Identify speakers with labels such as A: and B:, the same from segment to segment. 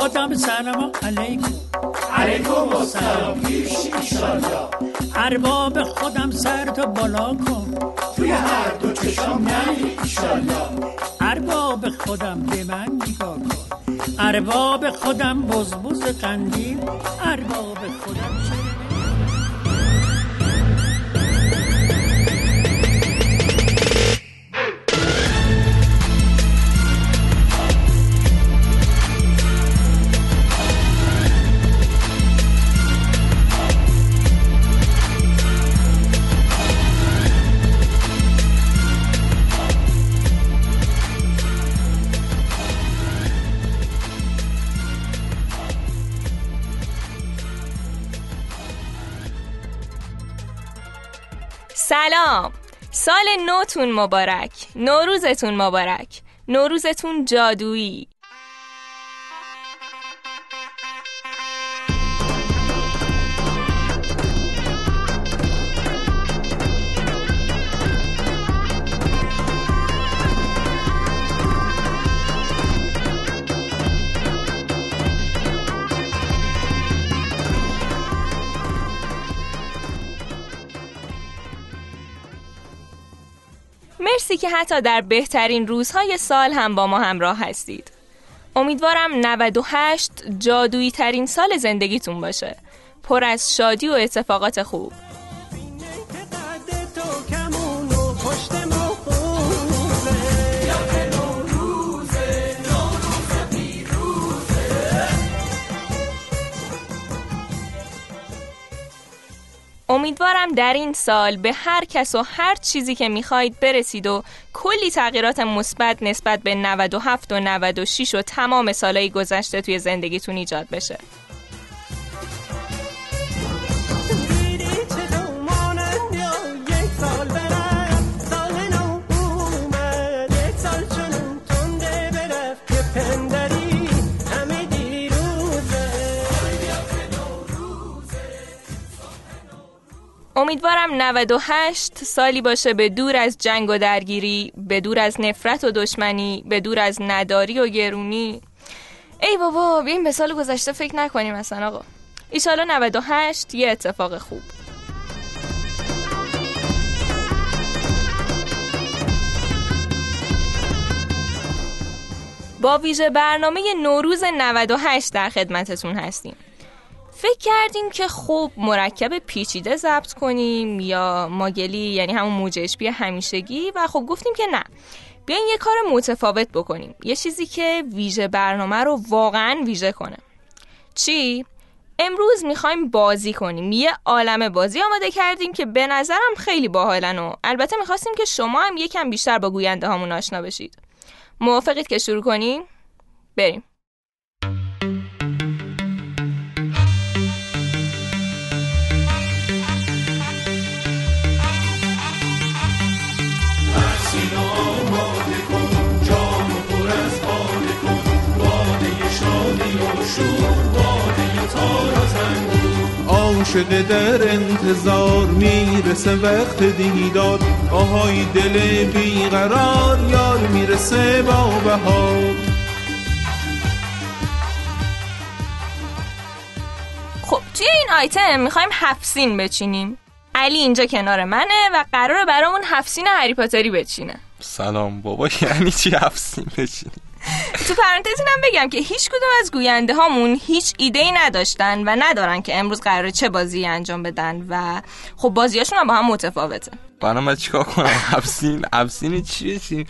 A: خودم سلام علیکم.
B: علیکم السلام. پیش
A: ارباب خودم سر تو بالا کن.
B: توی هر دو چشم نهی ایشالله.
A: ارباب خودم به من نگاه کن. ارباب خودم بزبز قندیل. ارباب خودم
C: سال نوتون مبارک. نوروزتون مبارک. نوروزتون جادویی. مرسی که حتی در بهترین روزهای سال هم با ما همراه هستید. امیدوارم 98 جادویی ترین سال زندگیتون باشه. پر از شادی و اتفاقات خوب. امیدوارم در این سال به هر کس و هر چیزی که می‌خواید برسید و کلی تغییرات مثبت نسبت به 97 و 96 و تمام سالهای گذشته توی زندگیتون ایجاد بشه. امیدوارم 98 سالی باشه به دور از جنگ و درگیری به دور از نفرت و دشمنی به دور از نداری و گرونی. ای بابا این به سال گذشته فکر نکنیم اصلا آقا. ایشالا 98 یه اتفاق خوب. با ویژه برنامه نوروز 98 در خدمتتون هستیم. فکر کردیم که خوب مرکب پیچیده ضبط کنیم یا ماگلی یعنی همون موج بیا همیشگی و خب گفتیم که نه. بیاین یه کار متفاوت بکنیم. یه چیزی که ویژه برنامه رو واقعا ویژه کنه. چی؟ امروز می‌خوایم بازی کنیم. یه عالم بازی آماده کردیم که به نظرم خیلی باحالن و البته می‌خواستیم که شما هم یکم بیشتر با گوینده هامون آشنا بشید. موافقید که شروع کنیم؟ بریم.
D: شده در انتظار می‌رسه وقت دیدار. آهای دل بیقرار یار می‌رسه با بهار.
C: خب توی این آیتم می‌خوایم هفسین بچینیم. علی اینجا کنار منه و قراره برامون هفسین هری پاتری بچینه.
E: سلام بابا یعنی چی هفسین بچینیم؟
C: تو پرانتز اینم بگم که هیچ کدوم از گوینده هامون هیچ ایده ای نداشتن و ندارن که امروز قراره چه بازی انجام بدن و خب بازیاشون هم با هم متفاوته.
E: من چیکار کنم؟ حبسین حبسین چیه؟ چی؟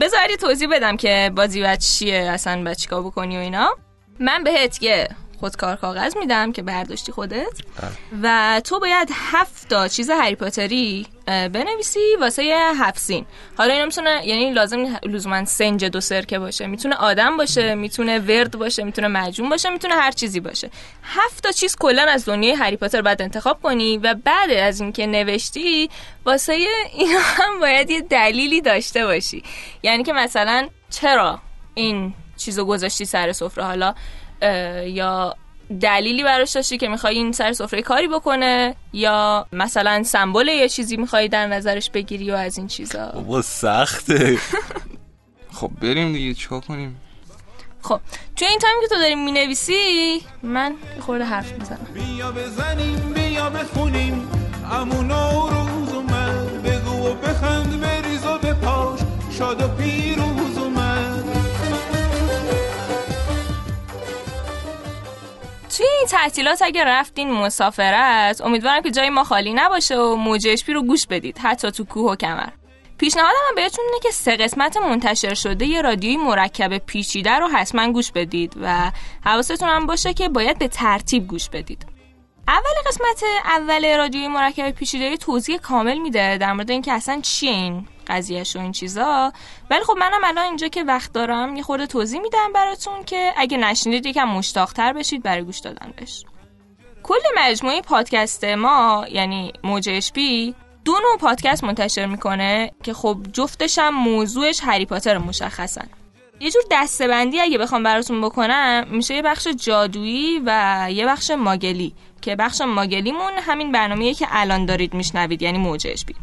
C: بذاری توضیح بدم که بازی و چیه اصلا با چیکار بکنی و اینا. من بهت یه خودکار کاغذ میدم که برداشتی خودت. بله. و تو باید هفت تا چیز هری پاتری بنویسی واسه هفت سین. حالا اینا می‌تونه یعنی لازم لزوما سنج دو سرکه باشه. می‌تونه آدم باشه می‌تونه ورد باشه می‌تونه مجون باشه می‌تونه هر چیزی باشه. هفت تا چیز کلا از دنیای هری پاتر بعد انتخاب کنی و بعد از اینکه نوشتی واسه اینا هم باید یه دلیلی داشته باشی. یعنی که مثلا چرا این چیزو گذاشتی سر سفره؟ حالا یا دلیلی براش داشتی که می‌خوای این سر سفره کاری بکنه یا مثلا سمبل یه چیزی می‌خوای در نظرش بگیری و از این چیزا؟
E: بابا سخته. خب بریم دیگه چیکار کنیم؟
C: خب توی این تایمی که تو داری می‌نویسی من یه خورده حرف می‌زنم.
D: بیا بزنیم بیا بخونیم. امون روز اومد بگو و بخند بریز و بپاش. شاد و پیروز.
C: توی این تعطیلات اگه رفتین مسافرت امیدوارم که جای ما خالی نباشه و موج اشپی رو گوش بدید حتی تو کوه و کمر. پیشنهادم من بهتون اینه که سه قسمت منتشر شده یه رادیوی مرکب پیچیده رو حتما گوش بدید و حواستون هم باشه که باید به ترتیب گوش بدید. اول قسمت اول رادیوی مرکب پیچیده توضیح کامل میده در مورد اینکه اصلا چیه این قضیهش و این چیزا. ولی خب منم الان اینجا که وقت دارم یه خورده توضیح میدم براتون که اگه نشنیدید یکم مشتاقتر بشید برای گوش دادن بهش کل مجموعه پادکست ما یعنی موج اشپی دو نوع پادکست منتشر می‌کنه که خب جفتش هم موضوعش هری پاتر مشخصن. یه جور دستبندی اگه بخوام براتون بکنم میشه یه بخش جادویی و یه بخش ماگلی که بخش ماگلیمون همین برنامه‌ایه که الان دارید میشنوید یعنی موج اشپی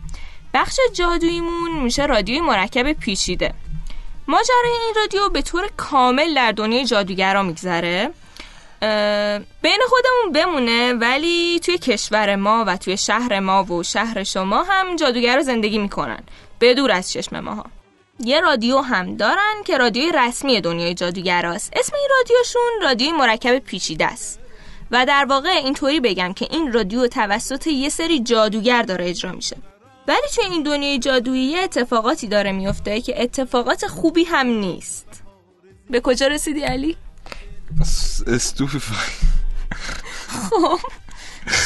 C: بخش جادوییمون میشه رادیوی مرکب پیچیده. ماجرای این رادیو به طور کامل در دنیای جادوگرا میگذره. بین خودمون بمونه ولی توی کشور ما و توی شهر ما و شهر شما هم جادوگر زندگی می‌کنن. به دور از چشم ماها. یه رادیو هم دارن که رادیوی رسمی دنیای جادوگراست. اسم این رادیوشون رادیوی مرکب پیچیده است. و در واقع اینطوری بگم که این رادیو توسط یه سری جادوگر داره اجرا میشه. ولی توی این دنیای جادویی اتفاقاتی داره میفته که اتفاقات خوبی هم نیست به کجا رسیدی علی؟
E: استوفیفای
C: خب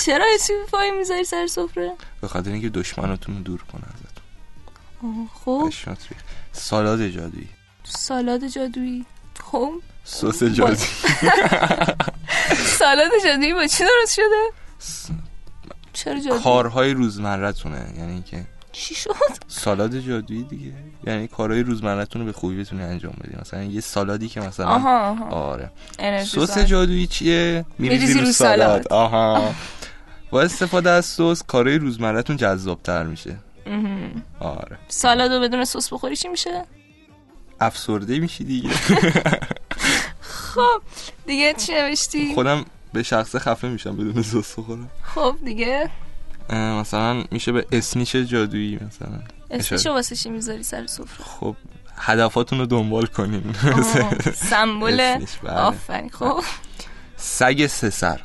C: چرا استوفیفای می‌ذاری سر سفره؟
E: به خاطر اینکه دشمناتون رو دور کنه ازتون
C: خب.
E: سالاد جادویی
C: سالاد جادویی خب
E: سس جادویی
C: سالاد جادویی با چی درست شده؟ چرا جادویی؟
E: کارهای روزمرتونه یعنی اینکه
C: چی شد؟
E: سالاد جادویی دیگه یعنی کارهای روزمرتون رو به خوبی بتونی انجام بدی مثلا یه سالادی که مثلا
C: آها آها
E: آره سس. جادویی چیه
C: می‌ریزی رو سالاد.
E: آها با استفاده از سس کارهای روزمرتون جذابتر میشه. آره
C: سالاد رو بدون سس بخوری چی میشه؟
E: افسرده میشی دیگه
C: خب دیگه چی نوشتی؟
E: خودم به شخص خفه میشم بدون سس بخورم.
C: خب دیگه.
E: مثلا میشه به اسنیش جادویی مثلا.
C: اسمشو واسه چی می‌ذاری سر سفره؟
E: خب هدفاتون رو دنبال کنین
C: سمبل
E: بله.
C: آفرین. خب.
E: سگ سه سر.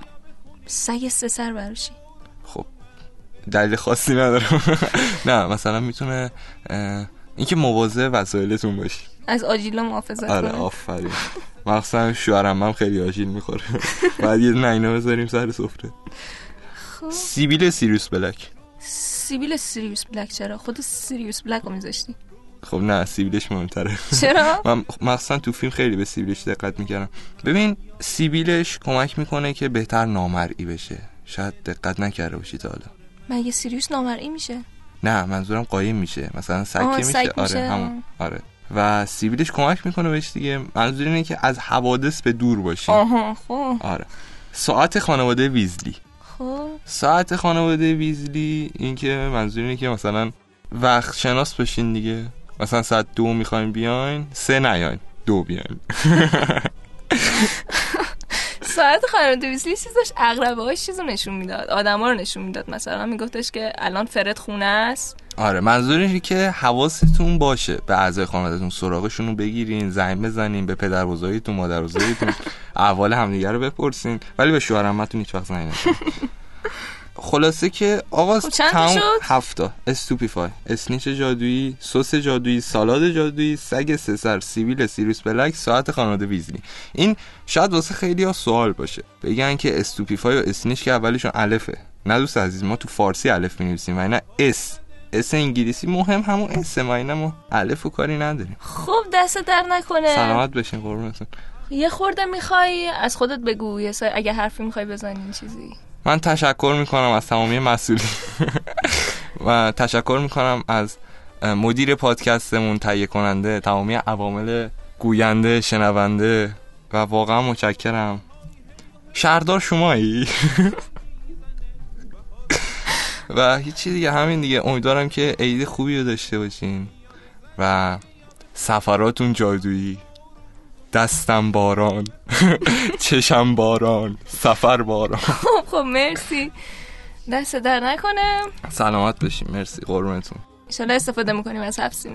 C: سگ سه سر بروشی
E: خب دلیل خاصی ندارم. نه مثلا می‌تونه اینکه مواظب وسایلتون باشی
C: از آجیلا محافظت
E: آره. آفرین. مخصوصا شوهرم هم خیلی آجیل می‌خوره. بعد یه نینه بذاریم سر سفره.
C: خب.
E: سیبیل سیریوس بلک.
C: سیبیل سیریوس بلک چرا؟ خود سیریوس بلک رو میذاشتی.
E: خب نه سیبیلش مهمتره.
C: چرا؟
E: من مخصوصا تو فیلم خیلی به سیبیلش دقت می‌کردم. ببین سیبیلش کمک می‌کنه که بهتر نامرئی بشه. شاید دقت نکرده باشی تا حالا.
C: مگه سیریوس نامرئی میشه؟
E: نه منظورم قایم میشه. مثلا سکه میشه. آره همون. آره. و سیبیلش کمک می‌کنه بهش دیگه. منظور اینه که از حوادث به دور باشی.
C: آها خب.
E: آره. ساعت خانواده ویزلی.
C: خب.
E: ساعت خانواده ویزلی این که منظور اینه که مثلا وقت شناس بشین دیگه. مثلا ساعت دو می‌خواین بیاین سه نیاین دو بیاین.
C: ساعت خانواده ویسلی چیز داشت اغربه های چیز رو نشون می‌داد. آدما رو نشون می‌داد مثلا. میگفتش که الان فرد خونه است.
E: آره منظور اینه که حواستون باشه. به اعضای خانوادهتون سراغشون رو بگیرین زنگ بزنین به پدر بزرگتون مادر بزرگتون احوال همدیگه رو بپرسین. ولی به شوهر عمتون هیچ وقت زنگ خلاصه که آقا
C: خب
E: تمام؟ هفتا. Stupefy. Snitch جادویی سس جادویی سالاد جادویی سگ سه سر سیبیل سیریوس بلک ساعت خانواده ویزلی این شاید واسه خیلی ها سوال باشه. بگن که Stupefy و Snitch که اولشون الفه. نه دوست عزیز ما تو فارسی الف می‌نویسیم و نه S. S انگلیسی مهم همون S ما. اینا ما الف و کاری نداریم.
C: خب دستت درد نکنه.
E: سلامت بشین قربونتون.
C: یه خورده می‌خوای از خودت بگو. یه. اگه حرفی می‌خوای بزنی چیزی.
E: من تشکر می‌کنم از تمامی مسئولین. و تشکر می‌کنم از مدیر پادکستمون تهیه کننده تمامی عوامل گوینده شنونده. و واقعا متشکرم. شهردار شمایی. و هیچی دیگه همین دیگه. امیدوارم که عید خوبی رو داشته باشین. و سفراتون جادویی. دستم باران چشم باران سفر باران.
C: خب خب مرسی. دست در نکنه.
E: سلامت بشیم مرسی. قربونتون.
C: انشالله استفاده می‌کنیم از هفت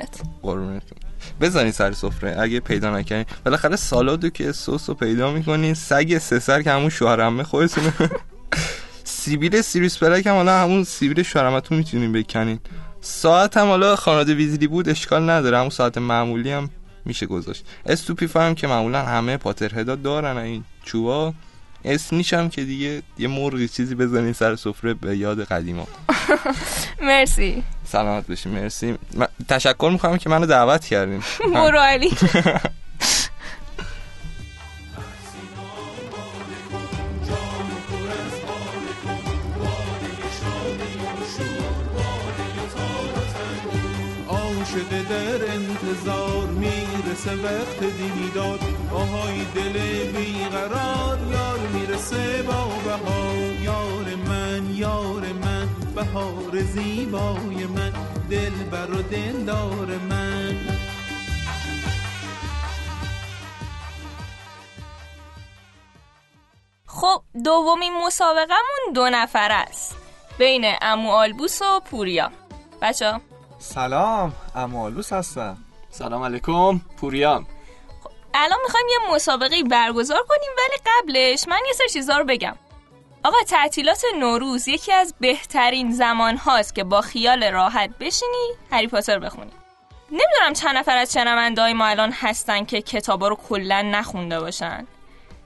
E: قربونتون. بزنی سر سفره. اگه پیدا نکنی بالاخره سالادو که سس رو پیدا می‌کنین سگ سه سر که همون شوهرمه خودتونه. سیبیل سیریس بلک هم حالا همون سیبیل شوهرمتون می‌تونین بکنین. ساعت هم حالا خانواده ویزلی بود اشکال نداره. همون ساعت معمولی هم میشه گذاشت. استوپی فهم که معمولا همه پاترهدا دارن این چوبا. اسنیش هم که دیگه یه مرغی چیزی بزنین سر سفره به یاد قدیما.
C: مرسی.
E: سلامت بشین مرسی. تشکر می‌کنم که منو دعوت کردیم
C: برو علی.
D: شده در انتظار می‌رسه وقت دیدار آهای دل بیقرار یار می‌رسه با بهار. یار من یار من بهار زیبای من. دل بر و دلدار من.
C: خب دومین مسابقمون دو نفر است. بین امو آلبوس و پوریا. بچه
F: سلام امالوس هستم.
G: سلام علیکم پوریام
C: الان می‌خوایم یه مسابقه برگزار کنیم ولی قبلش من یه سر چیزا رو بگم. آقا تعطیلات نوروز یکی از بهترین زمان هاست که با خیال راحت بشینی هری پاتر بخونی. نمی‌دونم چند نفر از های ما الان هستن که کتابا رو کلا نخونده باشن.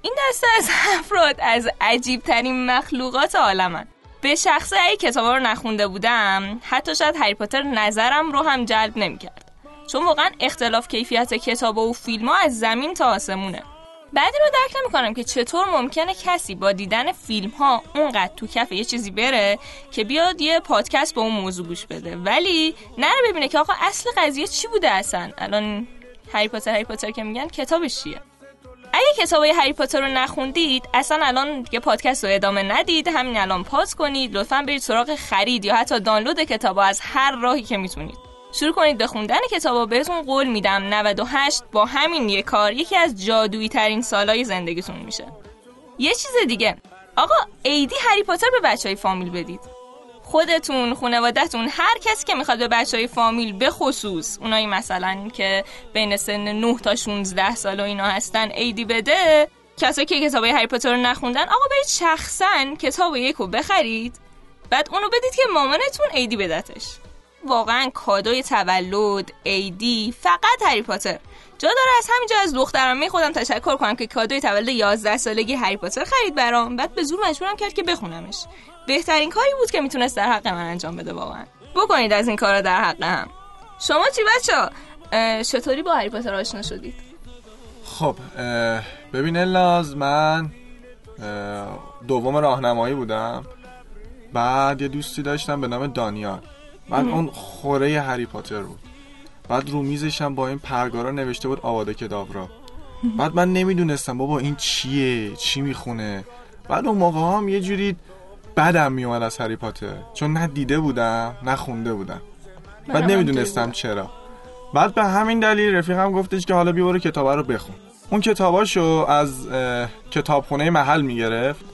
C: این دسته از افراد از عجیب ترین مخلوقات عالمن. به شخصه ای کتابا رو نخونده بودم حتی شاید هری پاتر نظرم رو هم جلب نمی‌کرد. چون واقعا اختلاف کیفیت کتاب و فیلم ها از زمین تا آسمونه. بعدی رو درک نمی‌کنم که چطور ممکنه کسی با دیدن فیلم ها اونقدر تو کف یه چیزی بره که بیاد یه پادکست به اون موضوع گوش بده. ولی نره ببینه که آقا اصل قضیه چی بوده اصلا؟ الان هری پاتر هری پاتر که میگن کتابش چیه؟ اگه کتابای هری پاتر رو نخوندید اصلا الان دیگه پادکست رو ادامه ندید همین الان پاس کنید لطفا برید سراغ خرید یا حتی دانلود کتاب از هر راهی که می‌تونید. شروع کنید به خوندن کتابا بهتون قول میدم. 98 با همین یه کار یکی از جادویی ترین سالای زندگیتون میشه. یه چیز دیگه. آقا ایدی هری پاتر به بچه های فامیل بدید. خودتون خانوادهتون هر کسی که می‌خواد به بچه های فامیل به خصوص اونایی مثلا که بین سن 9 تا 16 سال و اینا هستن ایدی بده. کسایی که کتاب هری پاتر رو نخوندن آقا برید شخصا کتاب یکو بخرید. بعد اونو بدید که مامانتون ایدی بدتش. واقعا کادوی تولد ایدی فقط هری پاتر. جا داره از همینجا از دخترامه خودم تشکر کنم که کادوی تولد 11 سالگی هری پاتر خرید برام. بعد به زور مجبورم کرد که بخونمش. بهترین کاری بود که می‌تونست در حق من انجام بده واقعا. بکنید از این کارا در حق هم. شما چی بچه؟ چطوری با هری پاتر آشنا شدید؟
F: خب ببین الاز من دوم راهنمایی بودم. بعد یه دوستی داشتم به نام دانیال. بعد اون خوره هری پاتر بود. بعد رو میزشم با این پرگارا نوشته بود آواده کتاب را. بعد من نمی‌دونستم بابا این چیه؟ چی می‌خونه؟ بعد اون موقع هم یه جوری بدم میومد از هری پاتر. چون نه دیده بودم نه خونده بودم. بعد نمی‌دونستم چرا. بعد به همین دلیل رفیقم گفتش که حالا بیاره کتاب رو بخون. اون کتاباشو از کتابخونه محل می‌گرفت.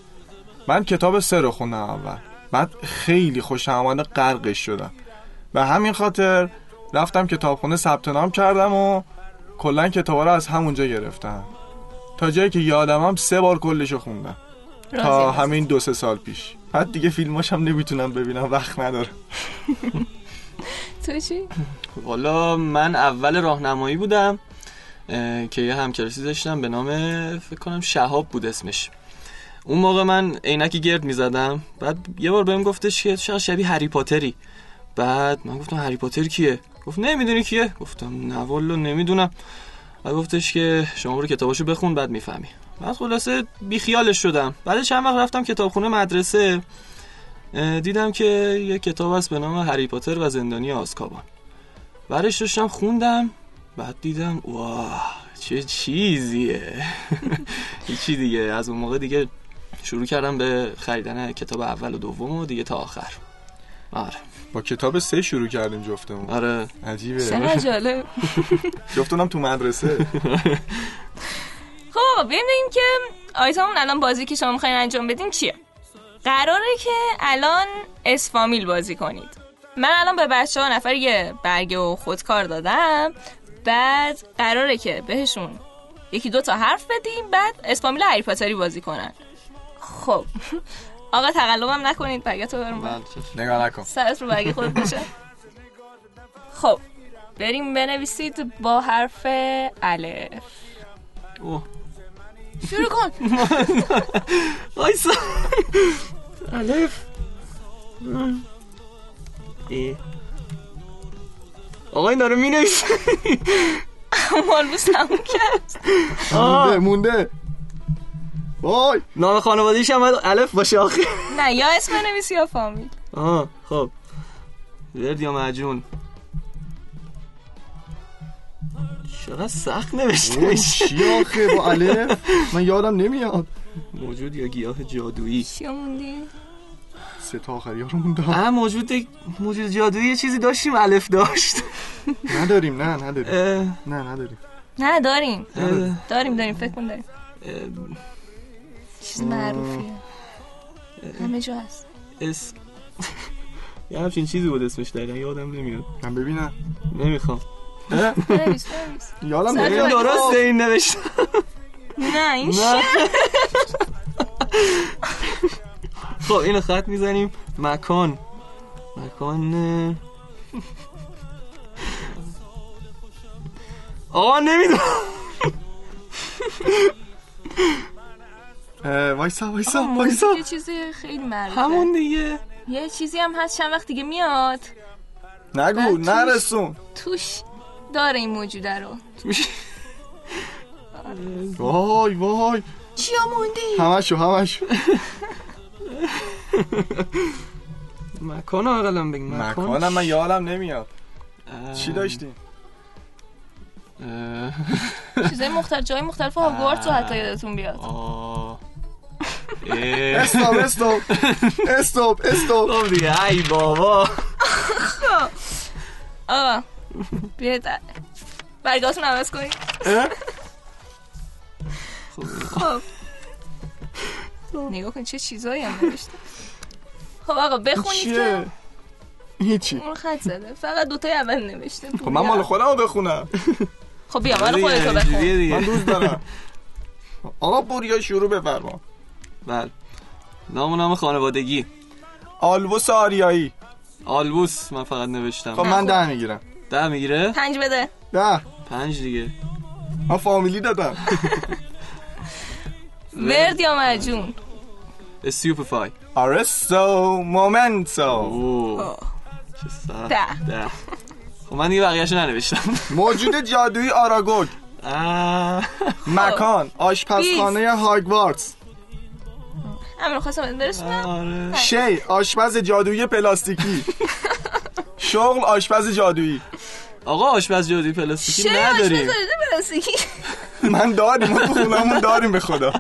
F: من کتاب سه رو خوندم اول. بعد خیلی خوش آمده غرقش شدم. به همین خاطر رفتم کتابخونه ثبت نام کردم و کلا کتابا رو از همونجا گرفتم. تا جایی که یادمم سه بار کلشو خوندم. تا همین دو سه سال پیش. بعد دیگه فیلماش هم نمی‌تونم ببینم وقت ندارم
C: تو چی؟
G: والا من اول راهنمایی بودم که یه همکلاسی داشتم به نام فکر کنم شهاب بود اسمش. اون موقع من عینکی گرد می‌زدم. بعد یه بار بهم گفتش که شاید شبیه هری پاتری؟ بعد من گفتم هری پاتر کیه؟ گفت نمی‌دونی کیه؟ گفتم نه والا نمی‌دونم. بعد گفتش که شما برو کتاباشو بخون بعد می‌فهمی. بعد خلاصه بیخیالش شدم. بعد چند وقت رفتم کتابخونه مدرسه. دیدم که یه کتاب هست به نام هری پاتر و زندانی آزکابان. برش داشتم خوندم. بعد دیدم واه چه چیزیه. چی دیگه از اون موقع دیگه شروع کردم به خریدن کتاب اول و دوم و دیگه تا آخر. آره.
F: با کتاب سه شروع کردیم جفتمون.
G: آره.
F: عجیبه.
C: چرا جالب.
F: جفتونم تو مدرسه.
C: خب ببینیم که آیتمون الان بازی که شما می‌خواین انجام بدین چیه؟ قراره که الان اسفامیل بازی کنید. من الان به بچه ها نفر یه برگه و خودکار دادم. بعد قراره که بهشون یکی دو تا حرف بدیم بعد اسفامیل هری پاتری بازی کنن. خب. آقا تقلبم نکنید برگه تو برون
G: بله،
F: نگاه نکن.
C: سرت رو برگه خود بشه خب بریم بنویسید با حرف الف.
G: اوه.
C: شروع کن.
G: وایسا. الف. آقا این داره می نویسه
C: مالبوس کرد.
F: مونده مونده. وای.
G: نام خانوادگیش هم باید الف باشه آخه.
C: نه یا اسم بنویسی یا فامیل.
G: آها خب. ورد یا معجون چقدر سخت نوشته
F: چی آخه با الف؟ من یادم نمیاد.
G: موجود یا گیاه جادویی.
C: چیا موندی؟
F: سه تا آخری ها رو مونده
G: اه موجود موجود جادویی یه چیزی داشتیم الف داشت.
F: نداریم نه نداریم. نه نداریم.
C: نه داریم. داریم داریم فکر کن داریم. چیز معروفیه. همه جا هست.
G: اس یه همچین چیزی بود اسمش دقیقا یادم نمیاد.
F: من ببینم.
G: نمی‌خوام.
F: یادم نمیاد.
C: بگی.
G: درسته این نوشتم
C: نه این؟
G: خب اینو خط می‌زنیم. مکان. مکان. آقا نمی‌دونم.
F: وایسا وایسا وایسا.
C: یه چیزی خیلی معروفه
G: همون دیگه.
C: یه چیزی هم هست چند وقت دیگه میاد.
F: نگو
C: توش-
F: نرسون.
C: توش داره این موجوده رو.
F: وای وای.
C: چیا موندی؟
F: همشو همشو.
G: مکان اقلا بگیم
F: مکانم من یادم نمیاد. چی داشتیم؟
C: چیزای مختلف جای مختلف هاگوارتس رو حتی یادتون بیاد.
G: آه.
F: استوب استوب استوب استوب
G: خب دیگه. ای بابا.
C: آقا بیاید برگاتون عوض کنید. خب. نگاه کن چه چیزایی هم نوشته. خب آقا بخونید که
F: هیچی.
C: اون خط زده. فقط دوتای اول نوشته.
F: خب من مال خودم رو بخونم.
C: خب بیا مال خودتو بخون.
F: من دوست دارم. آقا بوریا شروع بفرما.
G: بله. نام و نام خانوادگی.
F: آلبوس آریایی.
G: آلبوس. من فقط نوشتم.
F: خب من ده می‌گیرم.
G: ده می‌گیره؟
C: پنج بده.
F: ده.
G: پنج دیگه.
F: من فامیلی دادم.
C: ورد یا مجون
G: استیوپفای
F: آرستو مومنتو.
C: ده.
G: ده. خب من دیگه بقیهشو ننوشتم.
F: موجود جادویی آراگوگ. مکان آشپزخانه هاگوارتس
C: همین رو خواستم برسونم
G: آره.
F: شی آشپز جادویی پلاستیکی. شغل آشپز جادویی.
G: آقا آشپز جادویی پلاستیکی
C: چه
G: نداریم.
C: آشپز پلاستیکی.
F: من داریم ما خونمون داریم به خدا.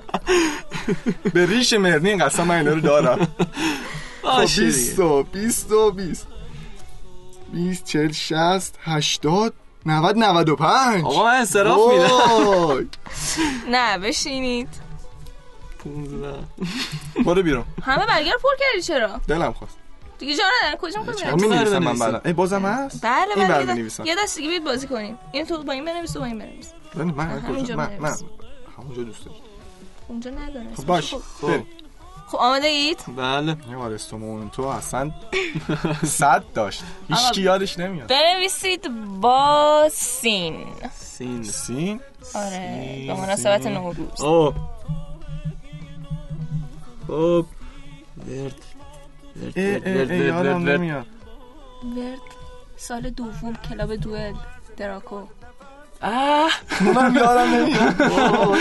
F: به ریش مرنین قسم من اینا رو دارم. خب
G: باشه دیگه.
F: 20 و 20 و 20 20 40 60 80 90 95
G: آقا من انصراف میدم.
C: نه بشینید.
G: 15
F: برو بیرون.
C: همه برگر پر کردی چرا؟
F: دلم خواست.
C: دیگه جا ندارن کجا می‌خوای
F: من
C: بریم؟
F: می نویسم من
G: بنویسم.
F: بعدا. ای بازم هست؟
C: بله بله یه دست-
F: بنویسم.
C: دیگه بیاد بازی کنیم. این تو با این بنویس تو با این بنویس.
F: من من
C: همینجا
F: کجا من من. همونجا دوست دارم.
C: اونجا نداره.
F: خب باش.
G: خب.
F: بریم.
C: خب آماده اید؟
G: بله.
F: یه آرستومون تو اصلا صد داشت. هیچکی یادش نمیاد.
C: بنویسید با سین.
G: سین.
F: سین؟
C: آره به مناسبت نوروز.
G: اوه. خب. ورد. ورد ورد ورد ورد
C: سال دوم کلاب دوئل دراکو.
G: آه.
F: اونم یادم نمیاد.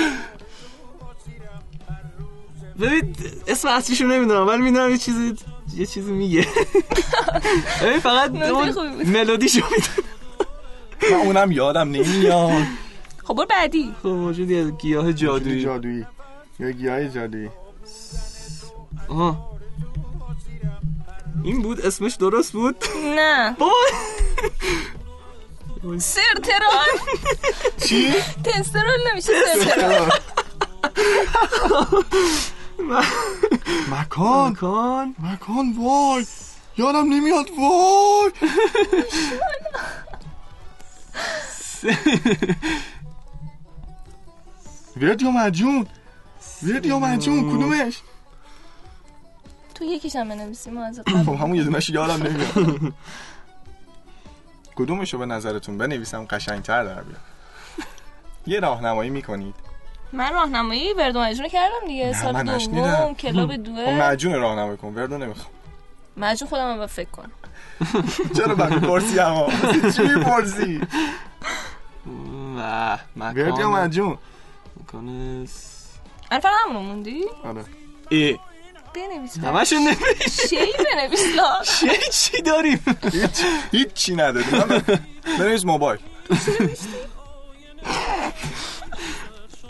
G: ببین اسم اصلیشو نمی‌دونم ولی می‌دونم یه چیزی یه چیزی میگه. ببین فقط. ملودیشو می‌دونم.
F: من اونم یادم نمیاد.
C: خب برو بعدی.
G: خب موجودی از گیاه
F: جادویی.
G: جادویی
F: جادویی. یا گیاه جادویی.
G: آها. این بود اسمش درست بود؟
C: نه.
G: بابا.
C: سرترال
F: چی؟
C: تسترال نمیشه سرترال
F: مکان.
G: مکان.
F: مکان وای. یادم نمیاد وای. ورد یا مجون ورد یا مجون کدومش؟
C: تو یکیش هم بنویسی ما ازت
F: خب همون یه دونش یادم نمیاد. کدومشو به نظرتون بنویسم؟ قشنگتر در بیاد. یه راهنمایی می‌کنید.
C: من راهنمایی وردو مجنون کردم دیگه سال دوم. کلاب
F: خب
C: دوه
F: مجون راهنمایی کن. وردو نمی‌خوام.
C: مجنون خودم هم باید فکر کنم.
F: چرا من می‌پرسی اما؟ چی می‌پرسی؟
G: و
F: ورد یا مجون
G: س-
C: الان فقط همونو موندی؟
F: آره.
G: ای
C: بنویس
G: همشون نمیشه
C: شی بنویس لا
G: چی چی داریم؟
F: هیچ چی نداری من ب- بنویس موبایل.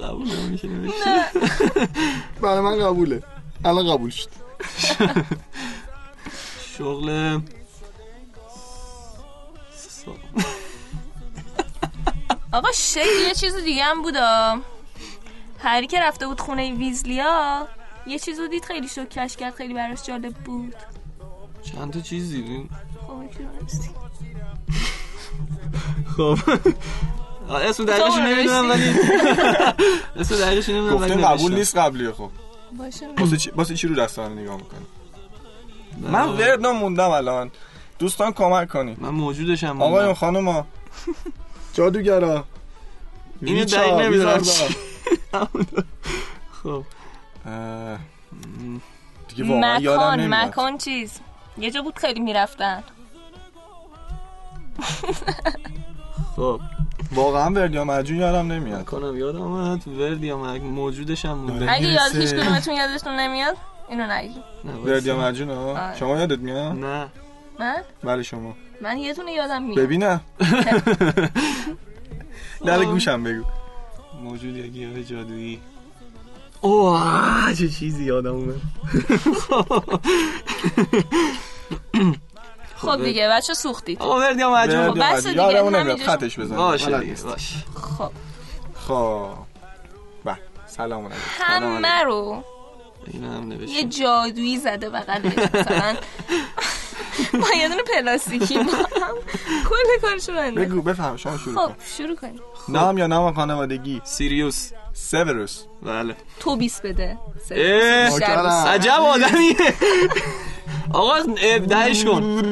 G: قبول نمیشه نمیشه
F: برای من قبوله. الان قبول شد.
G: شغل
C: آقا شی یه چیز دیگه هم بودا. هری که رفته بود خونه ویزلیا یه چیز رو دید خیلی شوکش کرد خیلی براش جالب بود.
G: چند تا چیز دیدیم
C: خب.
G: خب. اسم دقیقش
C: تو
G: نمی‌دونم ولی اسم دقیقش نمی‌دونم ولی
F: قبول. نیست قبلیه خب.
C: باشه.
F: واسه چی رو دستان نگاه می‌کنی؟ من وردم موندم الان. دوستان کمک کنید
G: من موجودشم
F: آقایون خانوما جادوگرا.
G: اینو دقیق نمی‌دونم. خب.
F: دیگه واقعا یادم
C: مکان
F: نمیاد.
C: مکان چیز. یه جا بود خیلی می‌رفتن.
G: خب.
F: واقعا وردیا مجون یادم نمیاد.
G: کنم یادم اومد. ورد یا مگ موجودشم مونده
C: اگه یاد. هیچ کدومتون یادتون نمیاد اینو نگی
F: وردیا. مجون ها
C: آره.
F: شما یادت میاد؟
G: نه.
C: من؟
F: بله شما.
C: من یه دونه یادم میاد.
F: ببینم در گوشم بگو.
G: موجود یا گیاه جادویی. اوه چه چیزی یادم اومد.
C: خب دیگه بچه سوختید.
G: آقا ورد یا مجون
F: وردیا
C: بس. دیگه،
F: یادمون نمیاد خطش بزن
G: باشه دیگه باش
C: خب.
F: خب. سلام علیکم.
C: همه رو
G: این هم
C: یه
G: نوشتم
C: جادویی زده بغلش مثلا. با یه دونه پلاستیکی با هم. کل کارشو رو انداخت.
F: بگو بفهم شما شروع
C: خب
F: کن.
C: شروع کنیم.
F: نام یا نام خانوادگی؟
G: سیریوس.
F: سیوروس
G: بله.
C: تو بیس بده.
G: عجب آدمیه. آقا دهش کن.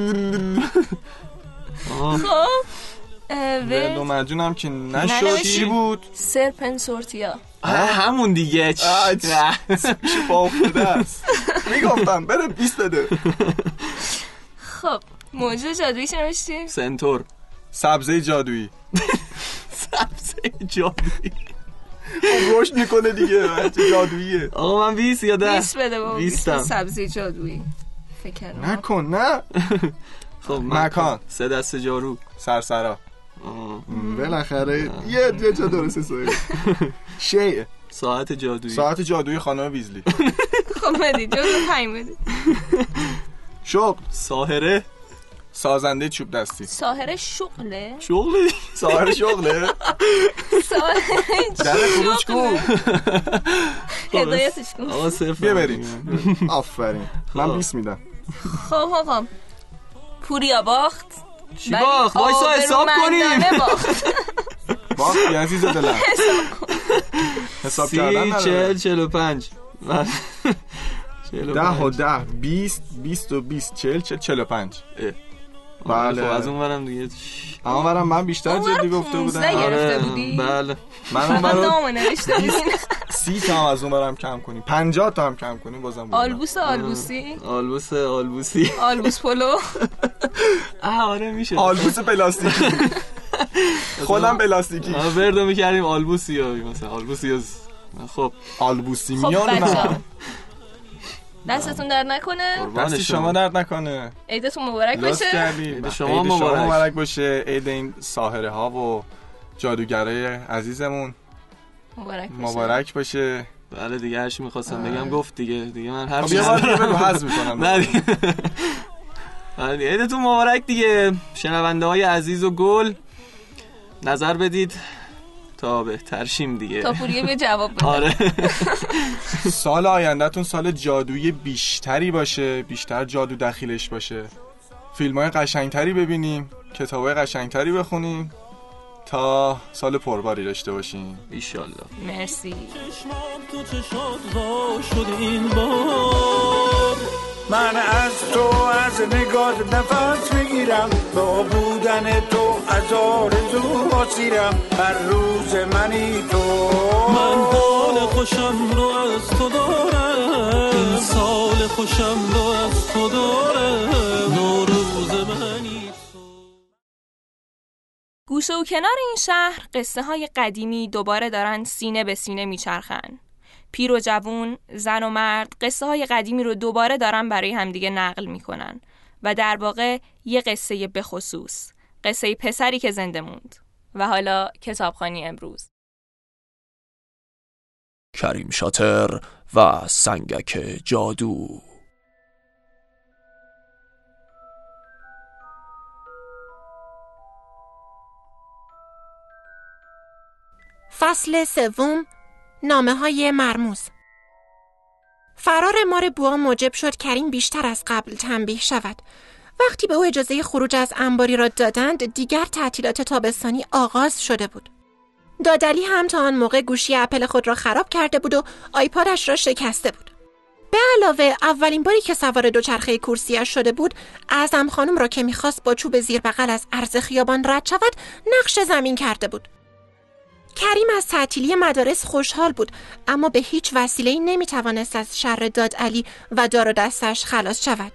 C: خب.
F: ورد و هم که نشد. چی بود؟
C: سرپنسورتیا
G: همون دیگه.
F: افتاده است. می‌گفتم بره بیست بده.
C: خب موجود جادویی چه نوشتی؟
G: سنتور.
F: سبزه جادویی.
G: سبزه جادویی.
F: خب رشد می‌کنه دیگه بچه جادوییه.
G: آقا من 20 یا 10
C: بیس بده بابا
G: بیستم.
C: بیست سبزی جادویی. فکر
F: نکن نه.
G: خب
F: مکان.
G: سه دست جارو.
F: سرسرا. بالاخره یه یه جا درسته سویل شیء
G: ساعت جادویی.
F: ساعت جادویی خانم ویزلی.
C: خب بدی جادو پنج بدی.
F: شغل.
G: ساهره.
F: سازنده چوب دستی.
C: ساهر شغله؟
G: شغل
F: ساهر شغله.
C: ساهر
F: در خروج کو
C: هدایتش کن.
G: آقا صفر
F: بیا بریم آفرین. من 20 میدم.
C: خب خب خب. پوریا باخت.
G: چی باخت؟ وایسا حساب کنیم
C: باخت.
F: عزیز دلم. حساب کردن نداره.
G: چل و پنج.
F: ده و. ده بیست بیست و بیست چل چل چل و پنج. بله.
G: خب از اون برم دیگه.
F: اما برم من بیشتر جدی گفته
C: 15
F: بودم.
G: آره
C: بودی؟
G: بله.
F: من اون
C: بودین.
F: سی تا هم از اون برم کم کنی. پنجاه تا هم کم کنی بازم بودم.
C: آلبوس آلبوسی؟
G: آلبوس آلبوسی.
C: آلبوس پلو؟
G: آه آره میشه.
F: آلبوس پلاستیکی. خودم پلاستیکی.
G: بردو می‌کردیم آلبوسی ها مثلا آلبوسی از خب.
F: آلبوسی
C: خب
F: میان من
C: دستتون درد نکنه.
F: دستی
G: شما.
F: درد نکنه.
C: عیدتون مبارک باشه.
G: عید شما مبارک.
F: مبارک باشه. عید این ساهره ها و جادوگرای عزیزمون.
C: مبارک باشه.
F: مبارک باشه.
G: بله دیگه هرچی می‌خواستم بگم گفت دیگه. دیگه من هر
F: خب بار دیگه بگو حذف می‌کنم.
G: نه. بله دیگه. عیدتون مبارک دیگه. شنونده های عزیز و گل. نظر بدید. تا بهترشیم دیگه.
C: تا پوریه به جواب بده.
G: آره.
F: سال آیندهتون سال جادویی بیشتری باشه بیشتر جادو دخیلش باشه. فیلم های قشنگتری ببینیم کتاب های قشنگتری بخونیم تا سال پرباری داشته باشیم.
G: ایشالله.
C: مرسی.
D: چشمام تو چشات وا شد این بار.
B: من از تو از نگات نفس می‌گیرم. با بودن تو از آرزو آسیرم. هر روز منی تو.
D: من حال خوشم رو از تو دارم. این سال خوشم رو از تو دارم. نوروز منی تو.
C: گوشه و کنار این شهر قصه های قدیمی دوباره دارن سینه به سینه میچرخن. پیر و جوون، زن و مرد قصه های قدیمی رو دوباره دارن برای همدیگه نقل می‌کنن و در واقع یه قصه بخصوص قصه پسری که زنده موند و حالا کتابخانی امروز.
H: کریم شاتر و سنگک جادو.
I: فصل سوم نامه های مرموز. فرار مار بوا موجب شد کریم بیشتر از قبل تنبیه شود. وقتی به او اجازه خروج از انباری را دادند دیگر تعطیلات تابستانی آغاز شده بود. دادلی هم تا آن موقع گوشی اپل خود را خراب کرده بود و آیپادش را شکسته بود. به علاوه اولین باری که سوار دوچرخه کورسیش شده بود اعظم خانم را که می‌خواست با چوب زیر بغل از عرض خیابان رد شود نقش زمین کرده بود. کریم از تعطیلی مدارس خوشحال بود اما به هیچ وسیله نمی توانست از شر داد علی و دار و دستش خلاص شود.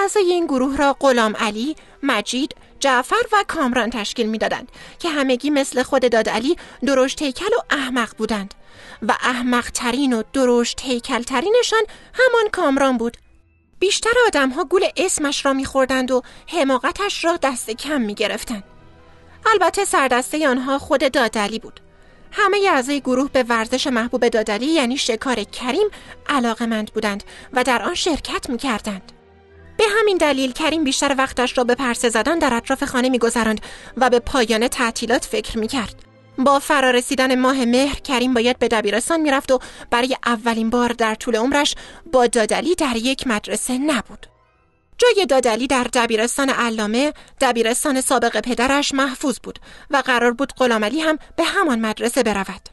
I: اعضای این گروه را غلام علی، مجید، جعفر و کامران تشکیل می‌دادند که همگی مثل خود داد علی درشت هیکل و احمق بودند و احمق ترین و درشت هیکل ترینشان همان کامران بود. بیشتر آدمها گول اسمش را میخوردند و حماقتش را دست کم می‌گرفتند. البته سردسته آنها خود دادلی بود. همه اعضای گروه به ورزش محبوب دادلی یعنی شکار کریم علاقمند بودند و در آن شرکت می کردند. به همین دلیل کریم بیشتر وقتش را به پرسه زدن در اطراف خانه میگذراند و به پایان تعطیلات فکر می کرد. با فرارسیدن ماه مهر کریم باید به دبیرستان می‌رفت و برای اولین بار در طول عمرش با دادلی در یک مدرسه نبود. جای دادلی در دبیرستان علامه دبیرستان سابق پدرش محفوظ بود و قرار بود غلامعلی هم به همان مدرسه برود.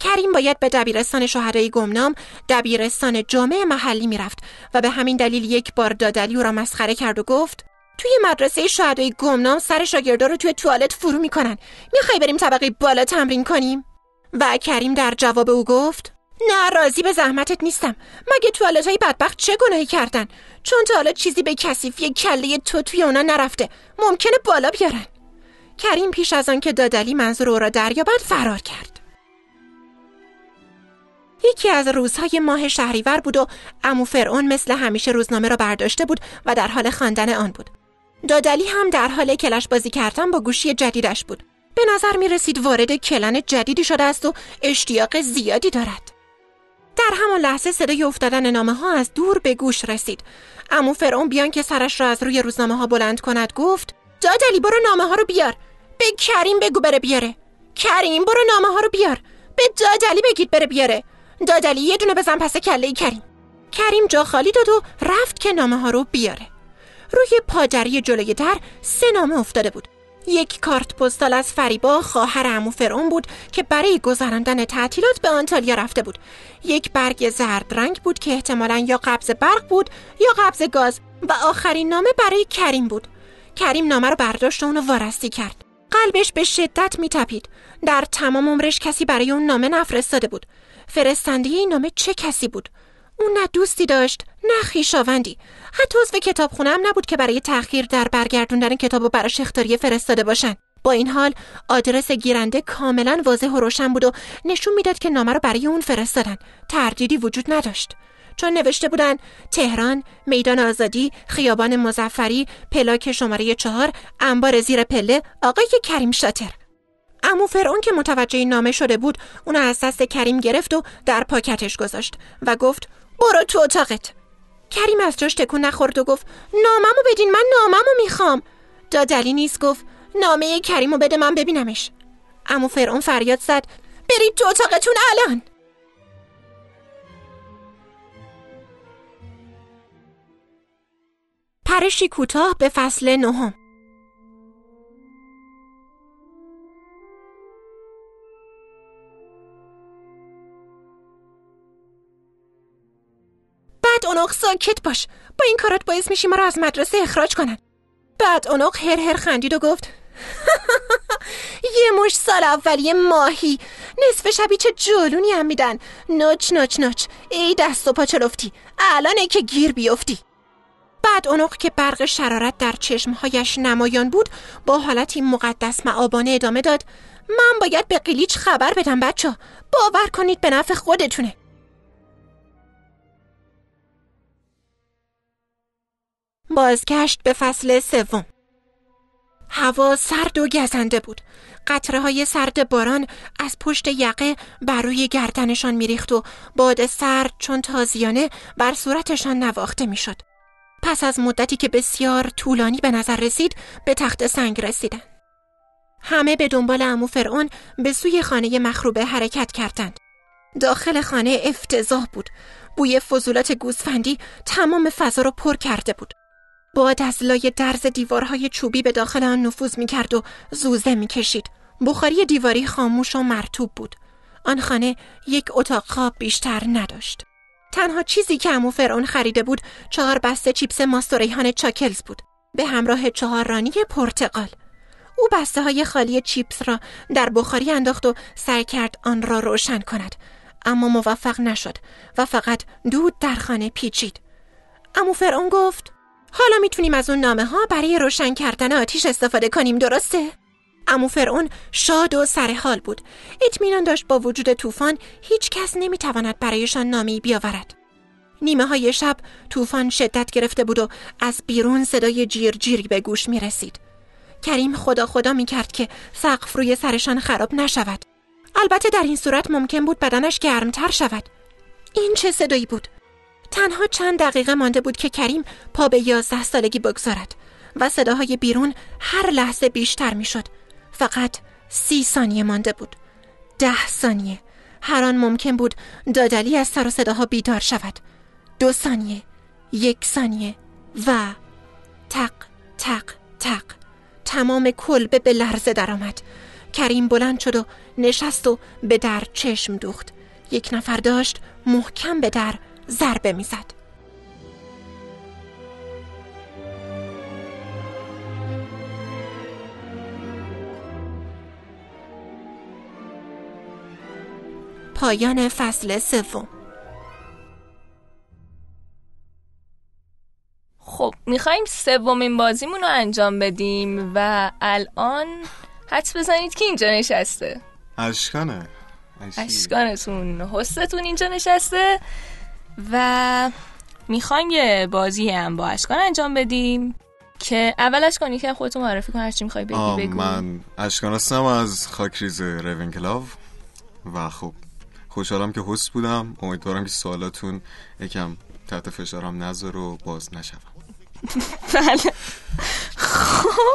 I: کریم باید به دبیرستان شهدای گمنام دبیرستان جامعه محلی می‌رفت و به همین دلیل یک بار دادلی او را مسخره کرد و گفت توی مدرسه شهدای گمنام سر شاگردا رو توی توالت فرو می‌کنن. می‌خوای بریم طبقه بالا تمرین کنیم؟ و کریم در جواب او گفت نه راضی به زحمتت نیستم. مگه توالت های بدبخت چه گناهی کردن؟ چون تا حالا چیزی به کثیفی کله تو توی اونا نرفته. ممکنه بالا بیارن. کریم پیش از آن که دادلی منظور او را دریابد فرار کرد. یکی از روزهای ماه شهریور بود و امو فرعون مثل همیشه روزنامه را برداشته بود و در حال خواندن آن بود. دادلی هم در حال کلش بازی کردن با گوشی جدیدش بود. به نظر می رسید وارد کلن جدیدی شده است و اشتیاق زیادی دارد. در همان لحظه صدای افتادن نامه ها از دور به گوش رسید. امو فرعون بیان که سرش را از روی روزنامه ها بلند کند گفت دادلی برو نامه ها رو بیار. به کریم بگو بره بیاره. کریم برو نامه ها رو بیار. به دادلی بگید بره بیاره. دادلی یه دونه بزن پس کله کریم. کریم جا خالی داد و رفت که نامه ها رو بیاره. روی پادری جلوی در سه نامه افتاده بود. یک کارت پستال از فریبا خواهر عمو فرعون بود که برای گذراندن تعطیلات به آنتالیا رفته بود. یک برگ زرد رنگ بود که احتمالا یا قبض برق بود یا قبض گاز و آخرین نامه برای کریم بود. کریم نامه رو برداشت و اونو وارستی کرد. قلبش به شدت میتپید. در تمام عمرش کسی برای اون نامه نفرستاده بود. فرستنده این نامه چه کسی بود؟ اون نه دوستی داشت نه خیشاوندی حتی عضو کتابخونه هم نبود که برای تأخیر در برگردوندن کتابو براش اختاریه فرستاده باشن. با این حال آدرس گیرنده کاملا واضح و روشن بود و نشون می‌داد که نامه رو برای اون فرستادن. تردیدی وجود نداشت. چون نوشته بودن تهران، میدان آزادی، خیابان مزفری، پلاک شماره چهار، انبار زیر پله، آقای کریم شاتر. امو فرعون که متوجه نامه شده بود اون از دست کریم گرفت و در پاکتش گذاشت و گفت برو تو اتاقت. کریم از جاش تکون نخورد و گفت ناممو بدین من ناممو می‌خوام. دادلی نیست گفت نامه کریمو بده من ببینمش. امو فرعون فریاد زد برید تو اتاقتون الان. پرشی کوتاه به فصل نهم. اونق ساکت باش. با این کارات باعث میشی ما رو از مدرسه اخراج کنن. بعد اونق هر هر خندید و گفت یه مش سال اولی ماهی. نصف شبی چه جلونی هم میدن. نوچ نوچ نوچ. ای دست و پا چلفتی الانه که گیر بیفتی. بعد اونق که برق شرارت در چشمهایش نمایان بود با حالتی مقدس معابانه ادامه داد من باید به قلیچ خبر بدم بچه باور کنید به نفع خودتونه. بازگشت به فصل سوم هوا سرد و گزنده بود قطره های سرد باران از پشت یقه بر روی گردنشان میریخت و باد سرد چون تازیانه بر صورتشان نواخته می‌شد. پس از مدتی که بسیار طولانی به نظر رسید به تخت سنگ رسیدند. همه به دنبال امو فرعون به سوی خانه مخروبه حرکت کردند. داخل خانه افتضاح بود. بوی فضولات گوسفندی تمام فضا را پر کرده بود. باد از لای درز دیوارهای چوبی به داخل آن نفوذ می کرد و زوزه می کشید. بخاری دیواری خاموش و مرتوب بود. آن خانه یک اتاق خواب بیشتر نداشت. تنها چیزی که امو فرعون خریده بود چهار بسته چیپس ماست و ریحان چاکلز بود به همراه چهار رانی پرتقال. او بسته های خالی چیپس را در بخاری انداخت و سعی کرد آن را روشن کند اما موفق نشد و فقط دود در خانه پیچید. امو فرعون گفت حالا می‌تونیم از اون نامه ها برای روشن کردن آتیش استفاده کنیم درسته؟ امو فرعون شاد و سرحال بود اطمینان داشت با وجود طوفان هیچ کس نمی‌تواند برایشان نامی بیاورد نیمه های شب طوفان شدت گرفته بود و از بیرون صدای جیر جیری به گوش می رسید. کریم خدا خدا می کرد که سقف روی سرشان خراب نشود. البته در این صورت ممکن بود بدنش گرمتر شود. این چه صدایی بود؟ تنها چند دقیقه مانده بود که کریم پا به یازده سالگی بگذارد و صداهای بیرون هر لحظه بیشتر می‌شد. فقط سی ثانیه مانده بود. ده ثانیه. هر آن ممکن بود دادلی از سر و صداها بیدار شود. دو ثانیه. یک ثانیه. و تق تق تق تمام کلبه به لرزه درآمد. کریم بلند شد و نشست و به در چشم دوخت. یک نفر داشت محکم به در ضربه می‌زد. پایان فصل سوم.
C: خب می‌خوایم سومین بازیمون رو انجام بدیم و الان حدس بزنید که اینجا نشسته؟
F: اشکانه.
C: اشکانتون. حستون اینجا نشسته؟ و می‌خوایم یه بازی هم با اشکان انجام بدیم که اول اشکانی که خودتون معرفی کن هرچی می‌خوای بگی بگو.
F: من اشکان هستم از خاکریز ریونکلاو و خب خوشحالم که هست بودم. امیدوارم که سوالاتون یکم تحت فشارم نذار و باز نشوم.
C: بله. خب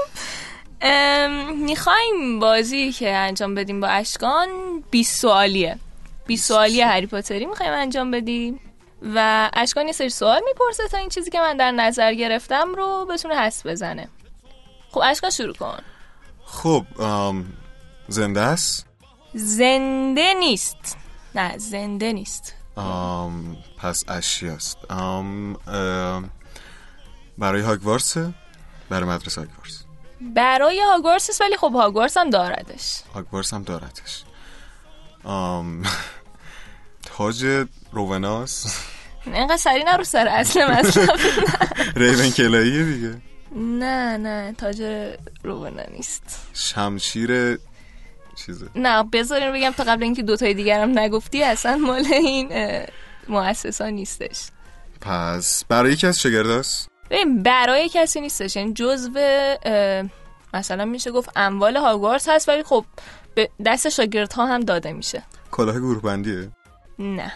C: می‌خوایم بازی که انجام بدیم با اشکان 20 سوالیه 20 سوالی هری پاتری می‌خوایم انجام بدیم. و اشکان یه سری سوال می‌پرسه تا این چیزی که من در نظر گرفتم رو بتونه حس بزنه. خب اشکان شروع کن.
F: خب آم، زنده است؟
C: زنده نیست. نه زنده نیست.
F: آم، پس اشیاست آم، ام، برای هاگوارسه برای مدرسه هاگوارس
C: برای هاگوارس ولی خب هاگوارس هم داردش.
F: هاگوارس هم دارتش آم، تاج رووناس؟
C: اینقدر سری نرو سر اصل مطلب.
F: ریون کلاییه دیگه.
C: نه نه تاج روبنا نیست.
F: شمشیر چیزه؟
C: نه بذارین بگم تا قبل اینکه دوتای دیگرم نگفتی اصلا مال این مؤسسا نیستش.
F: پس برای یکی از شگرداست؟
C: ببین برای کسی نیستش. جزو اه، مثلا میشه گفت اموال هاگوارس هست ولی خب به دست شاگردها هم داده میشه.
F: کلاه گروه بندیه
C: نه.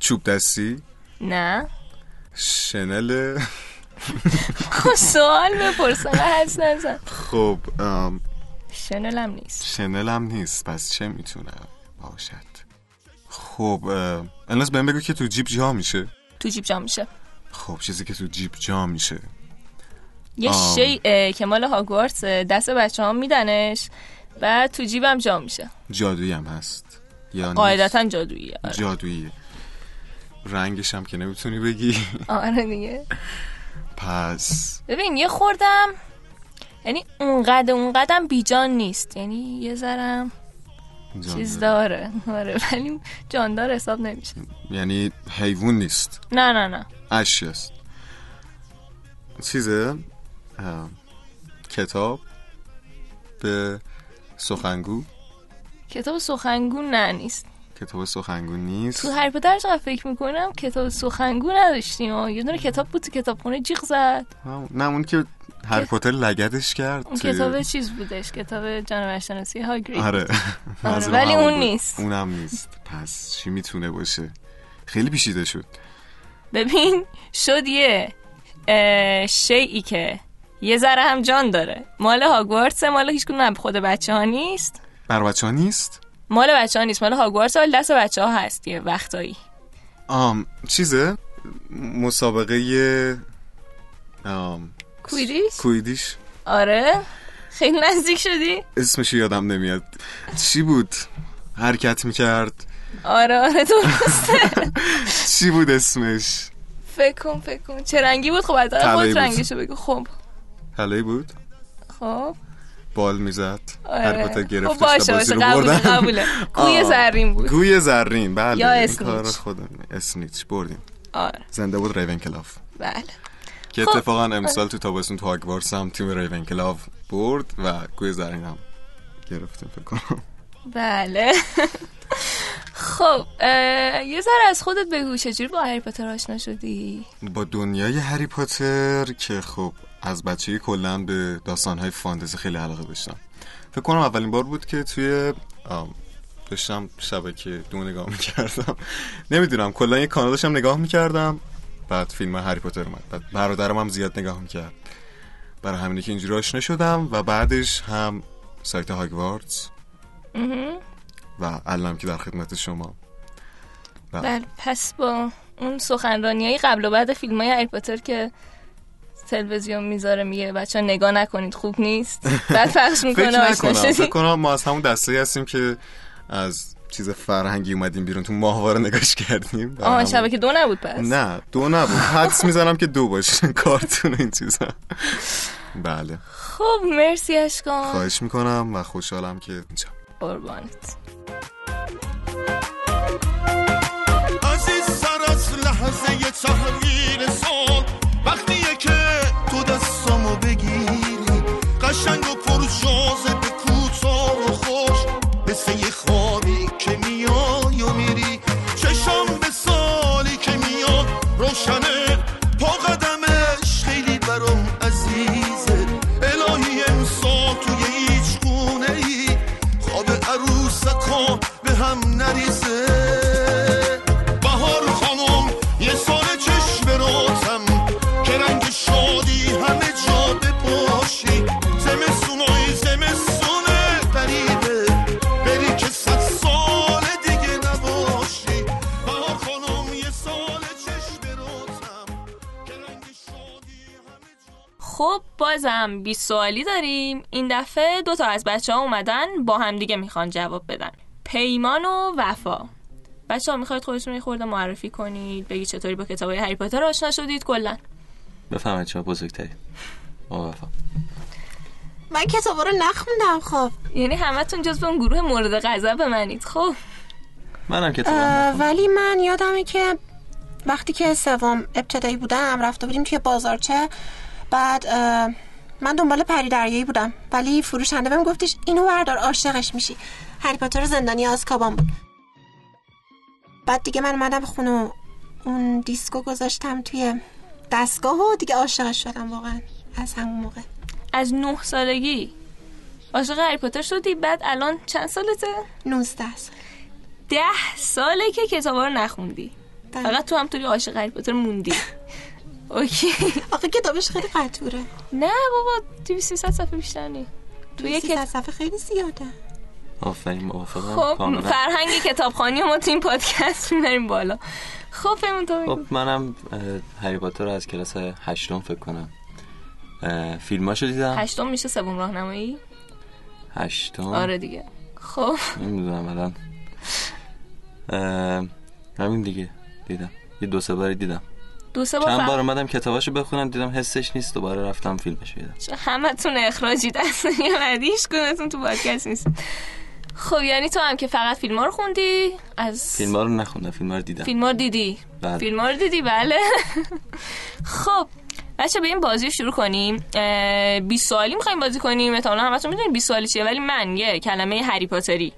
F: چوب دستی؟
C: نه.
F: شنل؟
C: خب سوال بپرسن هست نزن
F: خب ام،
C: شنل هم نیست.
J: شنل هم نیست پس چه می‌تونه باشد؟ خب اه، الناز بهم بگو که تو جیب جا میشه.
C: تو جیب جا میشه.
J: خب چیزی که تو جیب جا میشه.
C: یه. شیء که مال هاگوارتس دست بچه ها میدنش بعد تو جیبم جا میشه.
J: جادویی هم هست. یا؟
C: قاعدتا جادوییه آره.
J: جادویی. رنگش هم که نمی‌تونی بگی.
C: آره دیگه.
J: پس.
C: ببین یه خوردم یعنی اونقدر اونقدر بیجان نیست. یعنی یه ذرم چیز
J: داره.
C: آره ولی جاندار حساب نمیشه.
J: یعنی حیوان نیست.
C: نه نه نه.
J: اشی است. چیزه؟ کتاب به سخنگو.
C: کتاب سخنگو نه نیست
J: کتاب سخنگو نیست.
C: تو هری پاتر چقدر فکر می‌کنم کتاب سخنگو نداشتیم. یه دونه کتاب بود تو کتابخونه جیغ زد.
J: نه اون که هری پاتر لگدش کرد
C: اون کتاب چیز بودش؟ کتاب جانور شناسی هاگرید.
J: آره. منظورم
C: ولی اون. نیست.
J: اونم نیست. پس چی می‌تونه باشه؟ خیلی پیچیده شد.
C: ببین شد یه شیعی که یه ذره هم جان داره. مال هاگوارتس مال هیچ کدوم خود بچه ها نیست.
J: بر بچه ها نیست؟
C: مال بچه ها نیست. مال هاگوارتس ولی دست بچه ها هست یه وقتایی.
J: آم چیزه؟ مسابقه آم
C: کویدیش؟
J: کویدیش.
C: آره. خیلی نزدیک شدی؟
J: اسمش یادم نمیاد. چی بود؟ حرکت می‌کرد.
C: آره آره درسته.
J: چی بود اسمش؟
C: فکر کن چه رنگی بود؟ خب حداقل
J: طلایی
C: خود
J: بود.
C: رنگشو بگو. خب.
J: حلایی بود؟
C: خب.
J: بال می‌زد.
C: آره.
J: هر پاتر
C: خب
J: گرفتش
C: باشه باشه
J: رو
C: قبوله. گوی. زرین بود.
J: گوی زرین. بله
C: یا اسنیچ.
J: خودم. اسنیچ. بردیم.
C: آره.
J: زنده بود ریون کلاف
C: بله.
J: که
C: خب.
J: اتفاقا امسال تو تابستون تو هاگوارتس هم تیم ریون کلاف برد و گوی زرین هم گرفتیم فکر کنم.
C: بله. خب یه ذره از خودت بگو چجوری با هری پاتر آشنا شدی؟
J: با دنیای هری پاتر که خب از بچگی کلا به داستانهای فانتزی خیلی علاقه داشتم. فکر کنم اولین بار بود که توی داشتم شبکه دو نگاه می‌کردم. نمی‌دونم کلا یه کانال داشتم نگاه می‌کردم بعد فیلم هری پاتر اومد. بعد برادرم هم زیاد نگاه می‌کرد. برای همینه که اینجوری آشنا شدم و بعدش هم سایت هاگوارتس و الانم که در خدمت شما.
C: بله پس با اون سخنرانی های قبل و بعد فیلم های هری پاتر که تلویزیون می‌ذاره میگه بچه نگاه نکنید خوب نیست. بعد پخش می‌کنه
J: فکر کنم ما از همون دسته هستیم که از چیز فرهنگی اومدیم بیرون تو ماهواره نگاش کردیم.
C: آه شبکه دو نبود پس.
J: نه دو نبود. حدس می‌زنم که دو باشه. کارتون این چیزا. بله.
C: خب مرسی اشکان.
J: خواهش می‌کنم و خوشحالم که اینجا.
C: قربانت.
K: عزیز سر از لحظه تحویل سال
C: خب بازم 20 سوالی داریم. این دفعه دو تا از بچه ها اومدن با همدیگه می‌خوان جواب بدن. پیمان و وفا. بچه ها می‌خواید خودتون یه خورده معرفی کنید بگید چطوری با کتاب هری پاتر آشنا شدید کلا؟
E: بفهمید چه بزرگتری آقا وفا.
I: من کتابا رو نخوندم خب.
C: یعنی همتون جز اون گروه مورد غضب منید. خب.
E: منم کتاب
I: ولی من یادمه که وقتی که سوم ابتدایی بودم رفته بودیم توی بازارچه. بعد من دنبال پری دریایی بودم. ولی فروشنده بهم گفتش اینو بردار عاشقش میشی. هری پاتر زندانی آزکابان بود. بعد دیگه من اومدم خونه و اون دیسکو گذاشتم توی دستگاه و دیگه عاشقش شدم واقعا. از همون موقع.
C: از نه سالگی؟ عاشق هری پاتر شدی؟ بعد الان چند سالته؟
I: 19 سال.
C: ده ساله که کتابا رو نخوندی.
I: بله.
C: فقط تو همطوری عاشق هری پاتر موندی. اوکی.
I: آخه کتابش خیلی قطوره
C: نه بابا 200 صفحه بیشتر نی توی یک
I: 300 صفحه خیلی زیاده.
E: آفرین موافقم
C: خب فرهنگ کتابخانی ما تو این پادکست می‌بریم بالا. خب پیمون تو بگو.
E: خب منم هری پاتر رو از کلاس هشتم فکر کنم. فیلماشو دیدم.
C: هشتم میشه سوم راهنمایی؟
E: هشتم.
C: آره دیگه. خب.
E: نمی‌دونم الان. همین دیگه دیدم. یه دو سه باری دیدم.
C: دو سه بار
E: چند بار اومدم کتاباشو بخونم دیدم حسش نیست دوباره رفتم فیلمش دیدم.
C: همه تون اخراجی دست هیچ کدومتون تو پادکست نیست. خب یعنی تو هم که فقط فیلم رو خوندی؟ از
E: فیلم رو نخوندم فیلم رو دیدم.
C: فیلم رو دیدی؟
E: بله.
C: فیلم رو دیدی؟ بله. خب بچه به این بازی رو شروع کنیم. اه، 20 سوالی می‌خوایم بازی کنیم. احتمالا همتون می‌دونید 20 سوالی چیه ولی من یه کلمه هری پاتری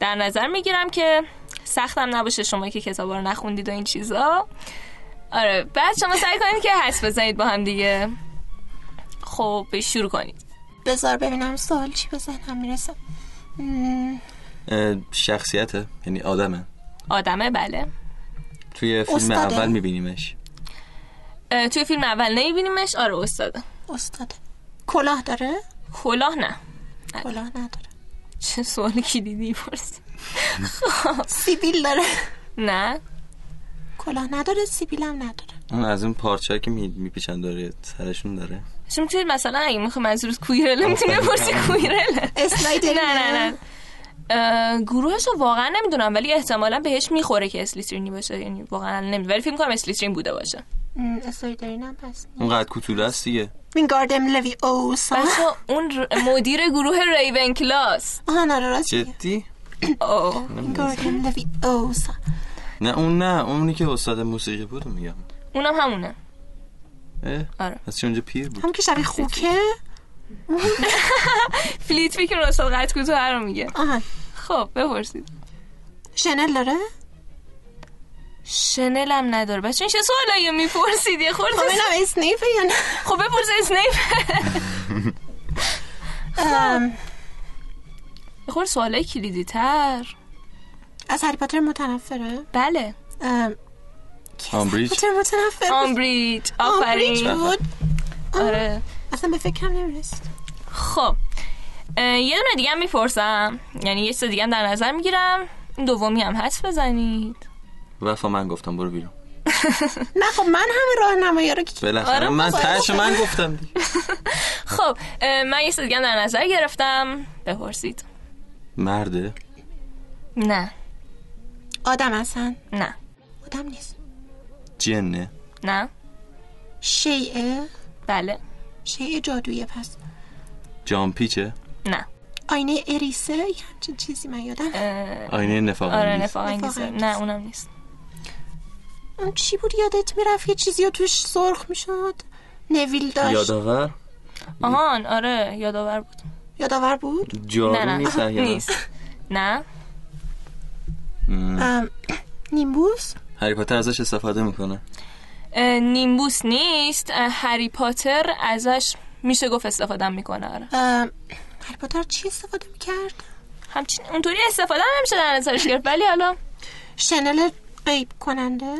C: در نظر می‌گیرم که سختم نباشه شما که کتابا رو نخوندید و این چیزا. آره بعد شما سعی کنید که حس بزنید با هم دیگه. خب شروع کنید
I: بذار ببینم سوال چی مم،
E: اه، شخصیته یعنی آدمه.
C: آدمه بله.
E: توی فیلم
I: استاده؟
E: اول میبینیمش.
C: توی فیلم اول نمیبینیمش. آره استاده.
I: استاده. کلاه داره؟
C: کلاه نه.
I: کلاه نداره.
C: چه سوالی کلیدی پرسی
I: سیبیل داره.
C: نه.
I: کلاه نداره سیبیل هم نداره.
E: اون از اون پارچه که می- میپیچن داره سرشون داره.
C: شما می‌تونید مثلا اگه می‌خوای منظورت کویرله می‌تونی بپرسی کویرله. نه نه نه. گروهش رو واقعا نمی‌دونم ولی احتمالا بهش می‌خوره که اسلیترینی باشه یعنی واقعا نمی‌دونم ولی فکر کنم اسلیترین بوده باشه.
I: م، اسلایدری هم پس
E: اون قد کوتوله است دیگه
I: وینگاردم لوی اوسا
C: بچه اون مدیر گروه ریون کلاس
I: آها نه راست.
E: جدی
C: آه.
I: وینگاردم لوی اوسا
E: نه اون نه اونی که استاد موسیقی بود رو میگم.
C: اونم همونه. آره.
E: از چه اونجا پیر بود؟
I: هم که شبیه خوکه؟
C: فلیت فکر استاد قد کوتاه رو میگه.
I: آها.
C: خب بپرسید.
I: شنل داره؟
C: شنل هم نداره. بچه این چه سوالایی رو می‌پرسید؟ یه خورده
I: خب اینم اسنیفه یا نه؟
C: خب بپرس اسنیپ.
I: ام،
C: یه خورده سوالای کلیدی تر
I: از هری پاتر متنفره؟
C: بله.
E: آمبریج.
I: هری پاتر متنفر
C: آمبریج آفرین.
I: بود.
C: آره.
I: اصلا به فکرم نمی‌رسید.
C: خب یه دونه دیگه هم می‌پرسم. یعنی یه چیز دیگه هم در نظر می‌گیرم. این دومی هم حدس بزنید.
E: وفا من گفتم برو بیرون.
I: نه خب من همه راهنمایی رو که
E: بالاخره
C: آره،
E: من
C: خب،
E: تهش من گفتم
C: خب من یه چیز دیگه هم در نظر گرفتم. بپرسید.
E: مرده؟
C: نه.
I: آدم هستن؟
C: نه.
I: آدم نیست.
E: جنه.
C: نه.
I: شیعه؟
C: بله.
I: شیء جادویی پس.
E: جامپیچه
C: نه.
I: آینه اریسه یه همچین چیزی من یادم
C: اه،
E: آینه نفاق
C: آره. نفاق انگیزه.
I: انگیز.
C: نه اونم نیست.
I: اون چی بود یادت می‌رفت؟ یه چیزی رو توش سرخ می‌شد. نویل داشت.
E: یادآور؟
C: آهان آره یادآور بود.
I: یادآور بود؟
E: جارو
C: نه
E: نیست.
C: نیست. نه.
I: نیمبوس؟
E: هری پاتر ازش استفاده می‌کنه.
C: نیمبوس نیست. هری پاتر ازش میشه گفت استفاده می‌کنه. آره.
I: هری پاتر چی استفاده می‌کرد؟
C: همچین اونطوری استفاده هم نمیشه در نظرش گرفت ولی حالا
I: شنل غیب کننده؟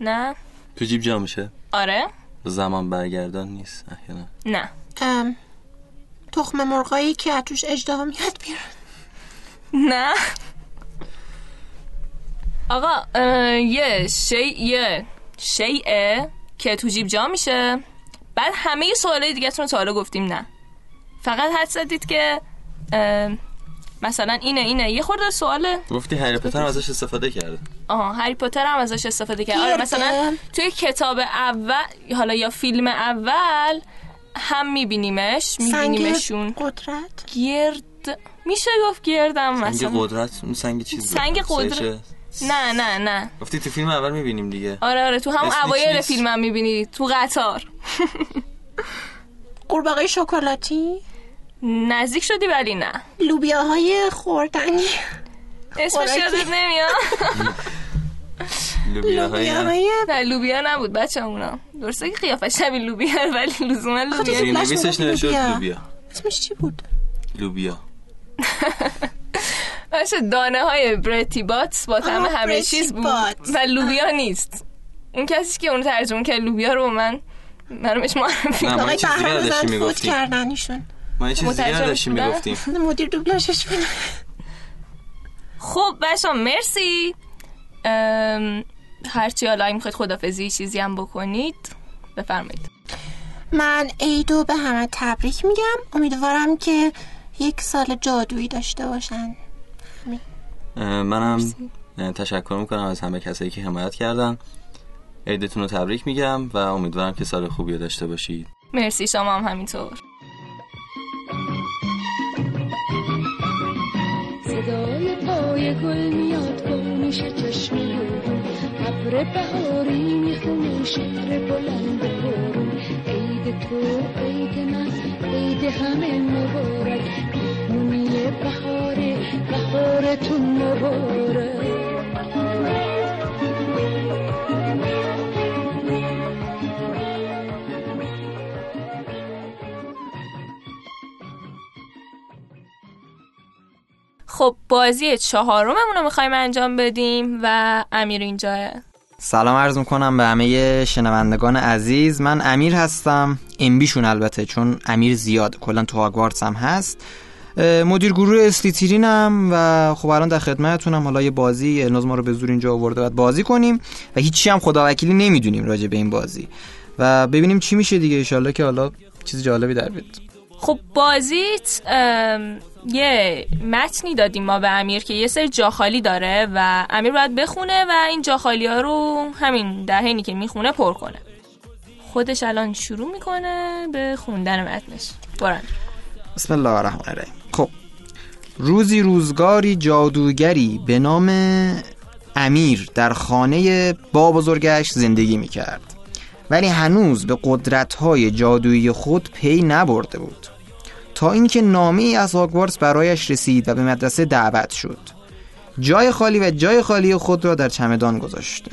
C: نه.
E: تو جیب جا میشه.
C: آره.
E: زمان برگردان نیست احیانا.
C: نه.
I: ام، تخم مرغایی که از توش اجدها میاد بیرون.
C: نه. آقا یه شی یه. شیعه که تو جیب جا میشه. بعد همه سوالای دیگه رو تا حالا گفتیم نه. فقط حد زدید که مثلا اینه اینه. یه خورده سواله
E: گفتی هری پاتر ازش استفاده کرده.
C: آها هری پاتر هم ازش استفاده کرد آره. مثلا توی کتاب اول حالا یا فیلم اول هم میبینیمش
I: سنگ
C: میبینیمشون.
I: قدرت؟
C: گرد. میشه گفت گردم
E: سنگ
C: مثلا.
E: قدرت اون سنگ چیز.
C: سنگ قدرت. نه نه نه.
E: گفتی تو فیلم اول می‌بینیم دیگه.
C: آره آره. تو همون اوایل؟ فیلم هم می‌بینی. تو قطار.
I: قورباغه شکلاتی؟
C: نزدیک شدی ولی نه.
I: لوبیاهای خوردنی.
C: اسمش. یادت نمیاد؟
E: لوبیاهای
I: لوبیاهای
C: نه لوبیا نبود بچه اونا درسته که قیافه شبیه لوبیا ولی لزوما لوبیا
E: نویسش
I: لوبیا.
E: لوبیا.
I: اسمش چی بود؟
E: لوبیا.
C: بچه دانه های برتی باتس با
I: آه،
C: همه چیز بود. و لوبیا نیست. اون کسی که اون ترجمه کرد لوبیا رو من منو بهش معرفی
E: ما
I: آقای بهرام فوت. کردن ایشون
G: ما یه چیز دیگه
C: بودن؟
G: می‌گفتیم.
I: مدیر دوبلاژش
C: خب بچه مرسی. ام، هرچی حالا می‌خواید خدافزی چیزی هم بکنید بفرمایید.
I: من عیدو به همه تبریک میگم. امیدوارم که یک سال جادویی داشته باشن.
G: اه، منم تشکر می‌کنم از همه کسایی که حمایت کردن. عیدتون رو تبریک میگم و امیدوارم که سال خوبی رو داشته باشید.
C: مرسی شما هم همینطور.
L: صدای پای گل میاد گل میشه چشم رو. ابر بهاری می‌خونه شعر بلند بارون عید تو عید من عید همه مبارک. مبارک
C: خب بازی چهارممون رو می‌خوایم انجام بدیم و امیر اینجاه
M: سلام عرض می‌کنم به همه شنوندگان عزیز. من امیر هستم. امبیشون البته چون امیر زیاد کلا تو هاگوارتس هم هست. مدیر گروه استیترینم و خب الان در خدمتتونم. حالا یه بازی الناز ما رو به زور اینجا آورده باید بازی کنیم و هیچی هم خداوکیلی نمی‌دونیم راجع به این بازی. و ببینیم چی میشه دیگه. انشالله که حالا چیز جالبی در بیاد.
C: خب بازیت یه متنی دادیم ما به امیر که یه سری جاخالی داره و امیر باید بخونه و این جاخالی ها رو همین در حینی که می‌خونه پر کنه. خودش الان شروع می‌کنه به خوندن متنش. برن
M: بسم الله الرحمن الرحیم. روزی روزگاری جادوگری به نام امیر در خانه با بزرگش زندگی می کرد ولی هنوز به قدرت‌های جادویی خود پی نبرده بود. تا اینکه نامه ای از هاگوارتس برایش رسید و به مدرسه دعوت شد. جای خالی و جای خالی خود را در چمدان گذاشت.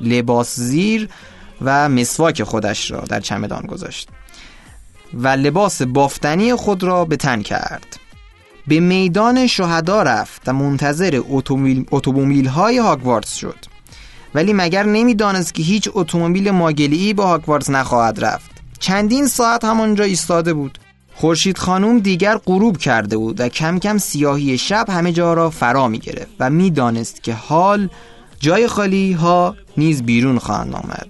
M: لباس زیر و مسواک خودش را در چمدان گذاشت. و لباس بافتنی خود را به تن کرد. به میدان شهدا رفت و منتظر اتومبیل های هاگوارتس شد. ولی مگر نمی‌دانست که هیچ اتومبیل ماگلی به هاگوارتس نخواهد رفت. چندین ساعت همانجا ایستاده بود. خورشید خانم دیگر غروب کرده بود و کم کم سیاهی شب همه جا را فرا می گرفت و می‌دانست که حال جای خالی ها نیز بیرون خواهند آمد.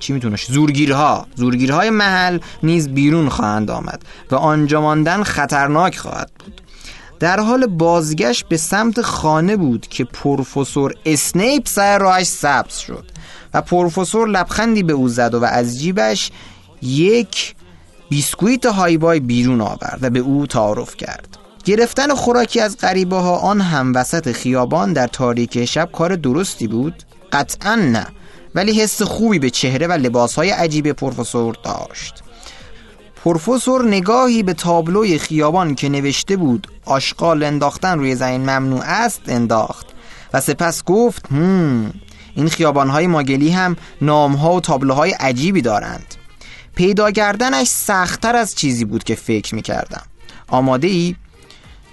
M: چی می‌تونه؟ زورگیرها. زورگیرهای محل نیز بیرون خواهند آمد و آنجا ماندن خطرناک خواهد بود. در حال بازگشت به سمت خانه بود که پروفسور اسنیپ سر راهش سبز شد و پروفسور لبخندی به او زد و از جیبش یک بیسکویت هایبای بیرون آورد و به او تعارف کرد. گرفتن خوراکی از غریبه ها آن هم وسط خیابان در تاریک شب کار درستی بود؟ قطعا نه ولی حس خوبی به چهره و لباس های عجیب پروفسور داشت پروفسور نگاهی به تابلوی خیابان که نوشته بود آشغال انداختن روی زمین ممنوع است انداخت و سپس گفت هم این خیابانهای ماگلی هم نامها و تابلوهای عجیبی دارند پیدا کردنش سختتر از چیزی بود که فکر می کردم آماده ای؟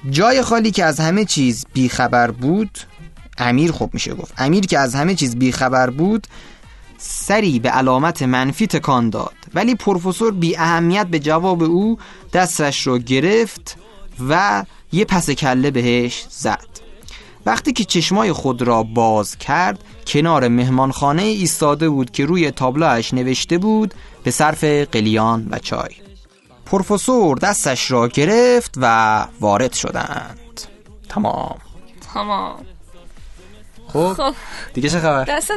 M: جای خالی که از همه چیز بیخبر بود امیر خوب میشه گفت. امیر که از همه چیز بیخبر بود سری به علامت منفی تکان داد. ولی پروفسور بی اهمیت به جواب او دستش را گرفت و یه پس کله بهش زد. وقتی که چشمای خود را باز کرد کنار مهمانخانه ایستاده بود که روی تابلوش نوشته بود به صرف قلیان و چای. پروفسور دستش را گرفت و وارد شدند. تمام.
C: تمام.
M: خب
C: خب.
M: دیگه چه خبر؟
C: دست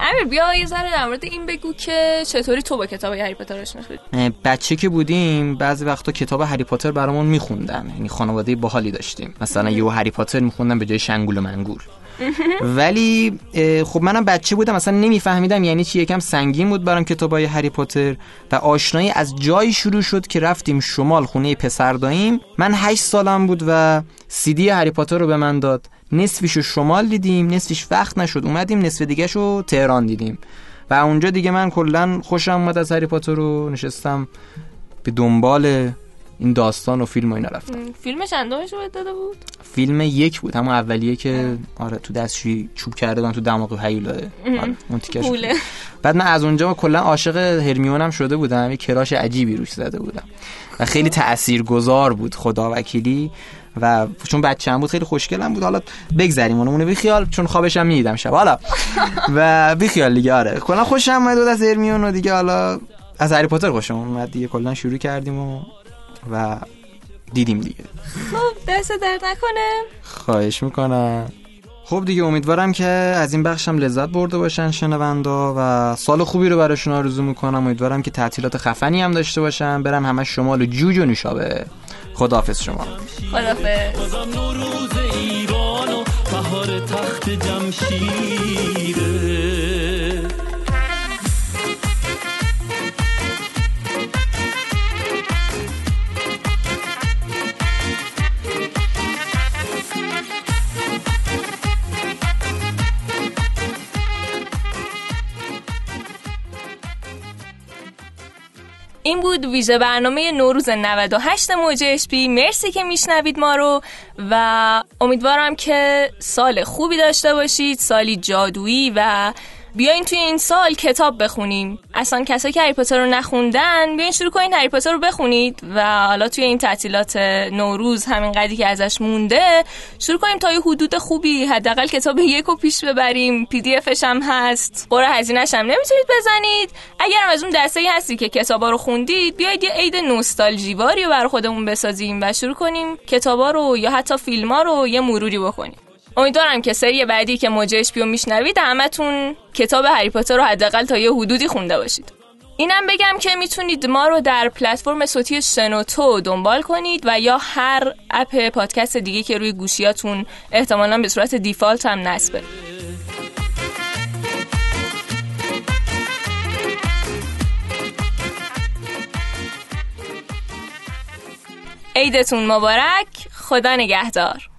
C: امیر بیا یه ذره در مورد این بگو که چطوری تو با کتاب هری پاتر آشنا شدی
M: بچه که بودیم بعضی وقتا کتاب هری پاتر برامون میخوندن. یعنی خانواده باحالی داشتیم. مثلا یه هری پاتر میخوندن به جای شنگول و منگول. ولی خب منم بچه بودم اصلا نمیفهمیدم یعنی چی. یکم سنگین بود برام کتابای هری پاتر و آشنایی از جایی شروع شد که رفتیم شمال خونه پسر داییم. من هشت سالم بود و سیدی هری پاتر رو به من داد. نصفیشو شمال دیدیم نصفش وقت نشد. اومدیم نصف دیگه شو تهران دیدیم. و اونجا دیگه من کلا خوشم اومد از هری پاتر رو. نشستم به دنبال این داستان و فیلم و اینا رفتم
C: فیلم چندمش رو داده بود؟
M: فیلم یک بود همون اولیه که آره تو دستشویی چوب کرده تو دماغ هیولا. آره اون تیکش بعد من از اونجا کلا عاشق هرمیونم شده بودم یه کراش عجیبی روش زده بودم. و خیلی تاثیرگذار بود خدا وکیلی. و چون بچه‌م بود خیلی خوشگلم بود. حالا بگذریم اونو اونو بیخیال چون خوابشم می‌دیدم شب. حالا و بیخیال دیگه آره. کلا خوشم اومد از هرمیون و دیگه حالا از هری پاتر خوشم اومد دیگه. کلا شروع کردیم و و دیدیم دیگه.
C: خب دست درد نکنه.
M: خواهش می‌کنم. خب دیگه امیدوارم که از این بخشم لذت برده باشن شنوندا و سال خوبی رو براشون آرزو می‌کنم. امیدوارم که تعطیلات خفنی هم داشته باشن. برم همه شمال و جوج و نوشابه. خداحافظ شما.
D: بازم نوروز ایران و بهار تخت جمشیره
C: این بود ویژه برنامه نوروز 98 موج اشپی مرسی که میشنوید ما رو و امیدوارم که سال خوبی داشته باشید سالی جادویی و بیاین توی این سال کتاب بخونیم. اصلا کسایی که هری پاتر رو نخوندن بیاین شروع کنین هری پاتر رو بخونید و حالا توی این تعطیلات نوروز همین قدری که ازش مونده شروع کنیم تا یه حدود خوبی حداقل کتاب یکو پیش ببریم. پی دی افش هم هست. قرعه هزینه‌ش هم نمی‌تونید بزنید. اگر از اون دسته هستی که کتابا رو خوندید بیاید یه عید نوستالژیواری برای خودمون بسازیم و شروع کنیم کتابا رو یا حتی فیلم‌ها رو یه مروری بکنیم. امیدوارم که سری بعدی که موجش بیو میشنوید همتون کتاب هری پاتر رو حداقل تا یه حدودی خونده باشید. اینم بگم که می‌تونید ما رو در پلتفرم صوتی شنوتو دنبال کنید و یا هر اپ پادکست دیگه که روی گوشیاتون احتمالا به صورت دیفالت هم نصبه. عیدتون مبارک. خدا نگهدار.